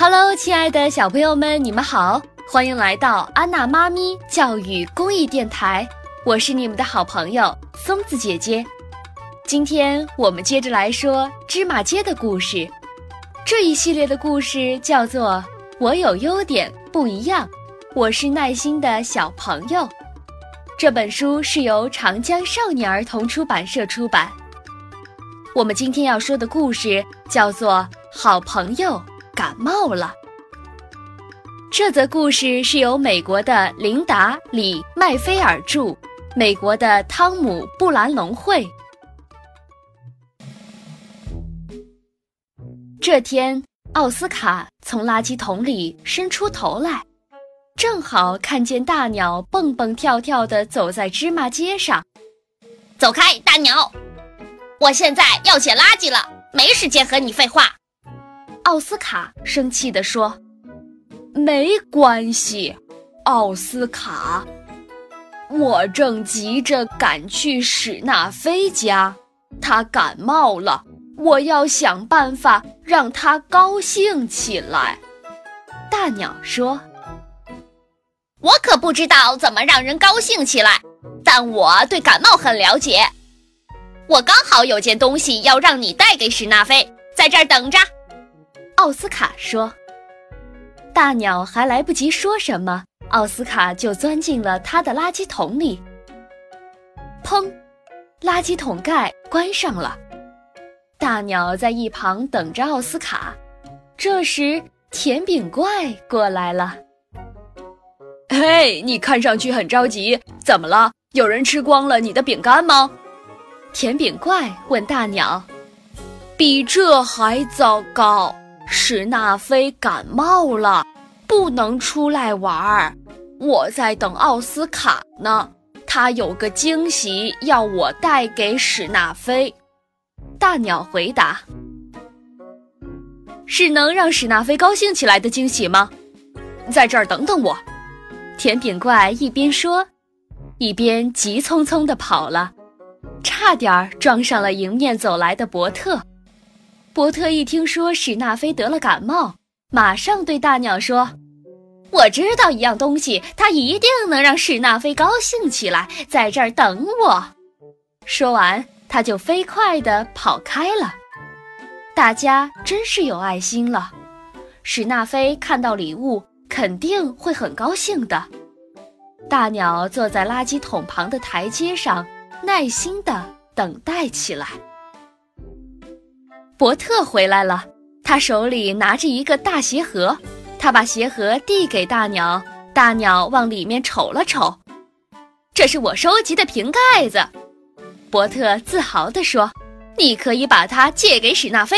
Hello，亲爱的小朋友们，你们好，欢迎来到安娜妈咪教育公益电台，我是你们的好朋友松子姐姐。今天我们接着来说芝麻街的故事，这一系列的故事叫做《我有优点不一样》，我是耐心的小朋友。这本书是由长江少年儿童出版社出版。我们今天要说的故事叫做《好朋友》。感冒了。这则故事是由美国的琳达·里·麦菲尔著，美国的汤姆·布兰龙绘。这天，奥斯卡从垃圾桶里伸出头来，正好看见大鸟蹦蹦跳跳的走在芝麻街上。走开，大鸟！我现在要捡垃圾了，没时间和你废话。奥斯卡生气地说：“没关系，奥斯卡，我正急着赶去史纳菲家，他感冒了，我要想办法让他高兴起来。”大鸟说：“我可不知道怎么让人高兴起来，但我对感冒很了解。我刚好有件东西要让你带给史纳菲，在这儿等着。”奥斯卡说：“大鸟还来不及说什么，奥斯卡就钻进了他的垃圾桶里。砰！垃圾桶盖关上了。大鸟在一旁等着奥斯卡。这时，甜饼怪过来了。“嘿，你看上去很着急，怎么了？有人吃光了你的饼干吗？”甜饼怪问大鸟。“比这还糟糕。”史纳菲感冒了，不能出来玩儿。我在等奥斯卡呢，他有个惊喜要我带给史纳菲。大鸟回答：“是能让史纳菲高兴起来的惊喜吗？”在这儿等等我。甜饼怪一边说，一边急匆匆地跑了，差点撞上了迎面走来的伯特。伯特一听说史纳菲得了感冒，马上对大鸟说：“我知道一样东西，它一定能让史纳菲高兴起来，在这儿等我。”说完，他就飞快地跑开了。大家真是有爱心了，史纳菲看到礼物肯定会很高兴的。大鸟坐在垃圾桶旁的台阶上，耐心地等待起来。伯特回来了，他手里拿着一个大鞋盒，他把鞋盒递给大鸟，大鸟往里面瞅了瞅，这是我收集的瓶盖子。伯特自豪地说：“你可以把它借给史纳菲，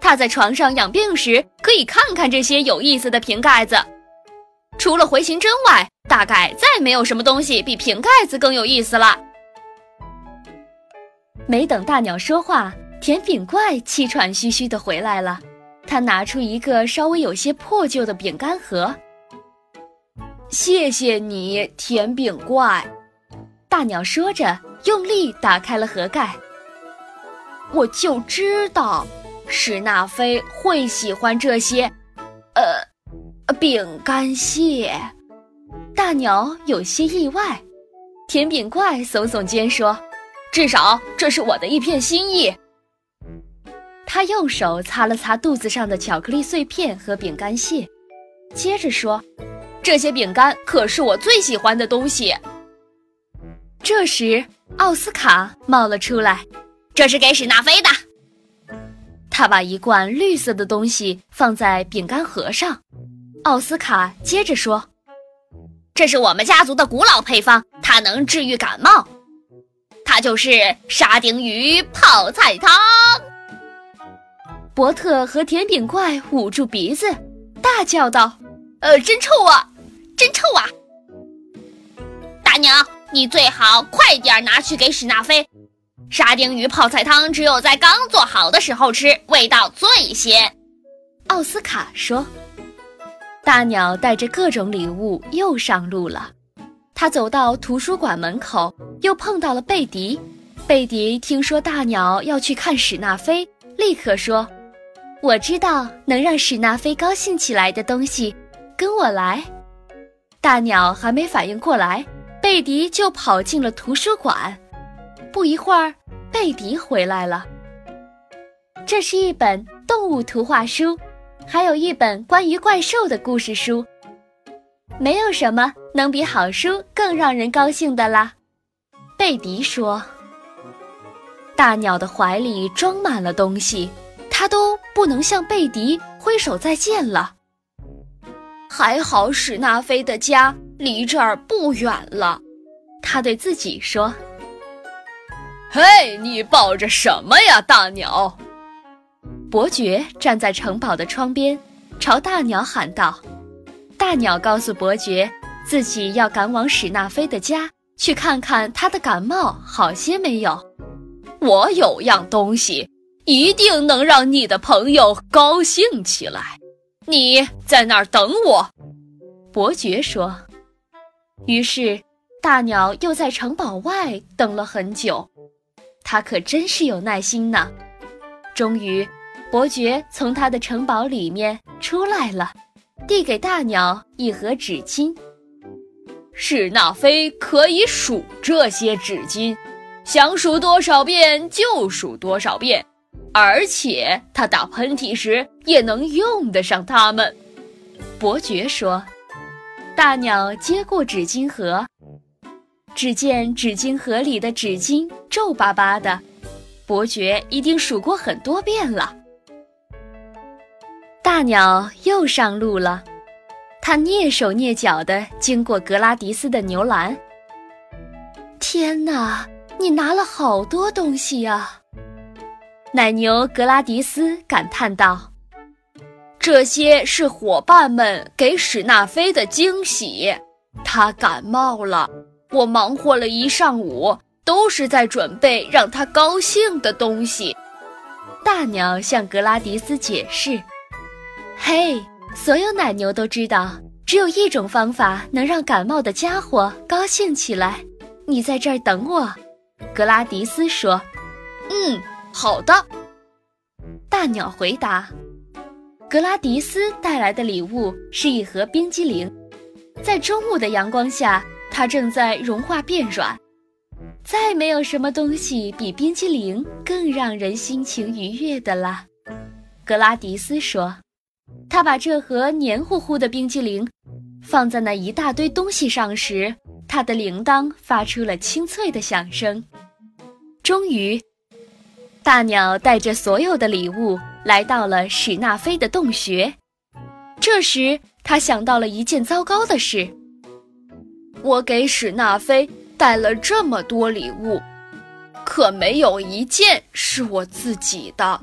他在床上养病时可以看看这些有意思的瓶盖子。除了回形针外，大概再没有什么东西比瓶盖子更有意思了。”没等大鸟说话。甜饼怪气喘吁吁地回来了，他拿出一个稍微有些破旧的饼干盒。谢谢你，甜饼怪。大鸟说着，用力打开了盒盖。我就知道，史纳菲会喜欢这些，呃，饼干屑。大鸟有些意外。甜饼怪耸耸肩说：“至少这是我的一片心意。”他用手擦了擦肚子上的巧克力碎片和饼干屑，接着说：“这些饼干可是我最喜欢的东西。”这时，奥斯卡冒了出来：“这是给史纳菲的。”他把一罐绿色的东西放在饼干盒上。奥斯卡接着说：“这是我们家族的古老配方，它能治愈感冒。它就是沙丁鱼泡菜汤。”伯特和甜饼怪捂住鼻子，大叫道：“呃，真臭啊，真臭啊！大鸟，你最好快点拿去给史纳菲。沙丁鱼泡菜汤只有在刚做好的时候吃，味道最鲜。”奥斯卡说。大鸟带着各种礼物又上路了。他走到图书馆门口，又碰到了贝迪。贝迪听说大鸟要去看史纳菲，立刻说。我知道能让史纳菲高兴起来的东西，跟我来。大鸟还没反应过来，贝迪就跑进了图书馆。不一会儿，贝迪回来了。这是一本动物图画书，还有一本关于怪兽的故事书。没有什么能比好书更让人高兴的啦，贝迪说。大鸟的怀里装满了东西，他都不能向贝迪挥手再见了。还好史纳菲的家离这儿不远了，他对自己说：“嘿，你抱着什么呀，大鸟？”伯爵站在城堡的窗边，朝大鸟喊道。大鸟告诉伯爵，自己要赶往史纳菲的家，去看看他的感冒好些没有。我有样东西，一定能让你的朋友高兴起来。你在那儿等我，伯爵说。于是，大鸟又在城堡外等了很久。他可真是有耐心呢。终于，伯爵从他的城堡里面出来了。递给大鸟一盒纸巾。史纳菲可以数这些纸巾，想数多少遍就数多少遍，而且他打喷嚏时也能用得上它们。伯爵说。大鸟接过纸巾盒，只见纸巾盒里的纸巾皱巴巴的，伯爵一定数过很多遍了。大鸟又上路了，它蹑手蹑脚地经过格拉迪斯的牛栏。天哪，你拿了好多东西呀！奶牛格拉迪斯感叹道：“这些是伙伴们给史纳菲的惊喜。他感冒了，我忙活了一上午，都是在准备让他高兴的东西。”大鸟向格拉迪斯解释。嘿，所有奶牛都知道，只有一种方法能让感冒的家伙高兴起来。你在这儿等我，格拉迪斯说。嗯，好的。大鸟回答。格拉迪斯带来的礼物是一盒冰激凌，在中午的阳光下，它正在融化变软。再没有什么东西比冰激凌更让人心情愉悦的了，格拉迪斯说。他把这盒黏糊糊的冰激凌放在那一大堆东西上时，他的铃铛发出了清脆的响声。终于，大鸟带着所有的礼物来到了史纳菲的洞穴。这时，他想到了一件糟糕的事：我给史纳菲带了这么多礼物，可没有一件是我自己的。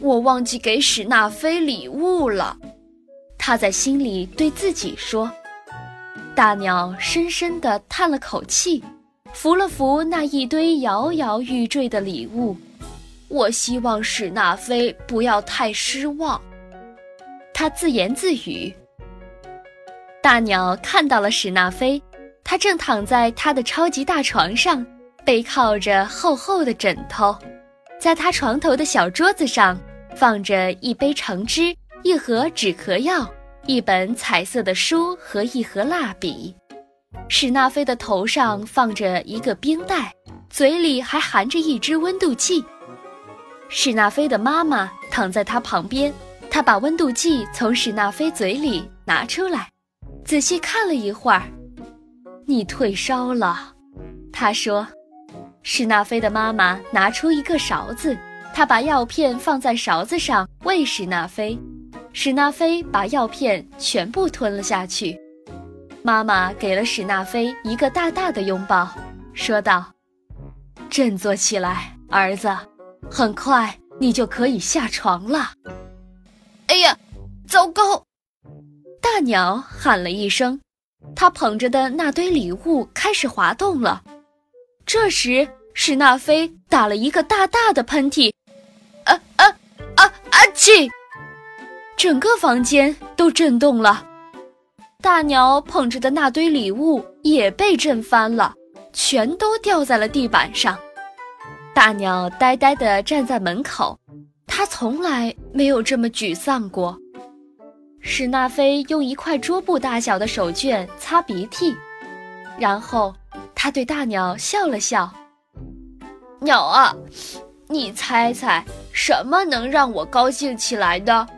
我忘记给史纳菲礼物了，他在心里对自己说。大鸟深深地叹了口气，扶了扶那一堆摇摇欲坠的礼物。我希望史纳菲不要太失望，他自言自语。大鸟看到了史纳菲，他正躺在他的超级大床上，背靠着厚厚的枕头。在他床头的小桌子上，放着一杯橙汁、一盒止咳药、一本彩色的书和一盒蜡笔。史纳菲的头上放着一个冰袋，嘴里还含着一支温度计。史纳菲的妈妈躺在他旁边，他把温度计从史纳菲嘴里拿出来，仔细看了一会儿。“你退烧了。”他说。史纳菲的妈妈拿出一个勺子，她把药片放在勺子上喂史纳菲。史纳菲把药片全部吞了下去。妈妈给了史纳菲一个大大的拥抱，说道：“振作起来，儿子，很快你就可以下床了。”哎呀，糟糕！大鸟喊了一声，它捧着的那堆礼物开始滑动了。这时，史纳菲打了一个大大的喷嚏，啊啊啊啊！气！整个房间都震动了。大鸟捧着的那堆礼物也被震翻了，全都掉在了地板上。大鸟呆呆地站在门口，它从来没有这么沮丧过。史纳菲用一块桌布大小的手绢擦鼻涕，然后他对大鸟笑了笑：“鸟啊，你猜猜什么能让我高兴起来的？”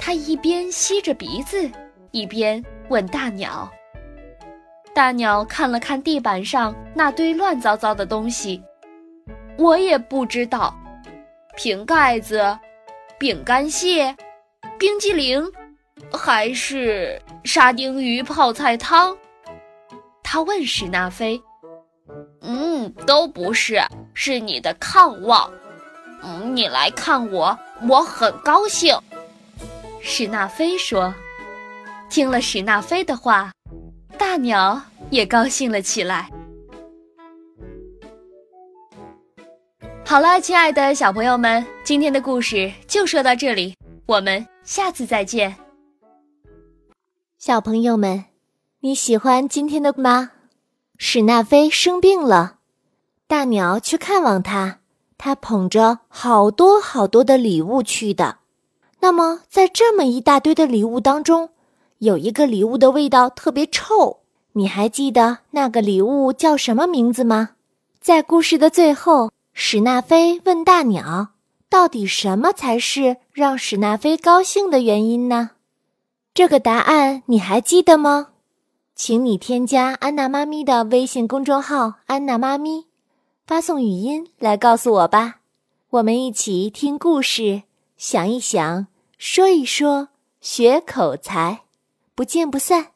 他一边吸着鼻子，一边问大鸟。大鸟看了看地板上那堆乱糟糟的东西，我也不知道。瓶盖子、饼干屑、冰激凌，还是沙丁鱼泡菜汤？他问史纳菲：“嗯，都不是，是你的看望。嗯，你来看我，我很高兴。”史纳菲说。听了史纳菲的话，大鸟也高兴了起来。好了，亲爱的小朋友们，今天的故事就说到这里，我们下次再见。小朋友们，你喜欢今天的吗？史纳菲生病了，大鸟去看望他，他捧着好多好多的礼物去的。那么，在这么一大堆的礼物当中，有一个礼物的味道特别臭，你还记得那个礼物叫什么名字吗？在故事的最后。史纳菲问大鸟：“到底什么才是让史纳菲高兴的原因呢？”这个答案你还记得吗？请你添加安娜妈咪的微信公众号“安娜妈咪”，发送语音来告诉我吧。我们一起听故事，想一想，说一说，学口才，不见不散。